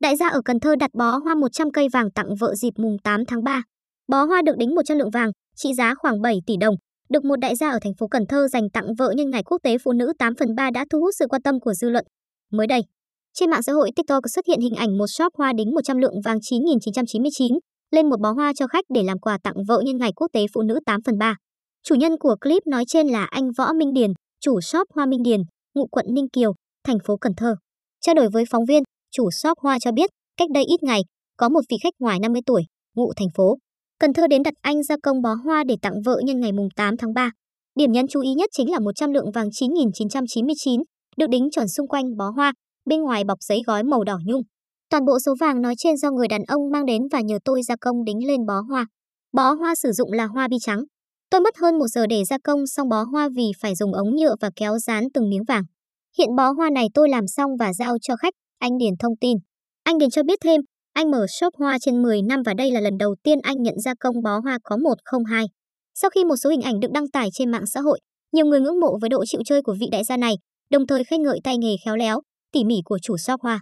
Đại gia ở Cần Thơ đặt bó hoa 100 cây vàng tặng vợ dịp mùng 8 tháng 3. Bó hoa được đính 100 lượng vàng, trị giá khoảng 7 tỷ đồng, được một đại gia ở thành phố Cần Thơ dành tặng vợ nhân ngày quốc tế phụ nữ 8 phần 3 đã thu hút sự quan tâm của dư luận. Mới đây, trên mạng xã hội TikTok xuất hiện hình ảnh một shop hoa đính 100 lượng vàng 9999 lên một bó hoa cho khách để làm quà tặng vợ nhân ngày quốc tế phụ nữ 8 phần 3. Chủ nhân của clip nói trên là anh Võ Minh Điền, chủ shop Hoa Minh Điền, ngụ quận Ninh Kiều, thành phố Cần Thơ. Trao đổi với phóng viên, chủ shop hoa cho biết, cách đây ít ngày, có một vị khách ngoài 50 tuổi, ngụ thành phố Cần Thơ đến đặt anh gia công bó hoa để tặng vợ nhân ngày mùng 8 tháng 3. Điểm nhấn chú ý nhất chính là 100 lượng vàng 9.999 được đính tròn xung quanh bó hoa, bên ngoài bọc giấy gói màu đỏ nhung. Toàn bộ số vàng nói trên do người đàn ông mang đến và nhờ tôi gia công đính lên bó hoa. Bó hoa sử dụng là hoa bi trắng. Tôi mất hơn một giờ để gia công xong bó hoa vì phải dùng ống nhựa và kéo dán từng miếng vàng. Hiện bó hoa này tôi làm xong và giao cho khách, anh Điền thông tin. Anh Điền cho biết thêm, anh mở shop hoa trên 10 năm và đây là lần đầu tiên anh nhận ra công bó hoa có 102. Sau khi một số hình ảnh được đăng tải trên mạng xã hội, nhiều người ngưỡng mộ với độ chịu chơi của vị đại gia này, đồng thời khen ngợi tay nghề khéo léo, tỉ mỉ của chủ shop hoa.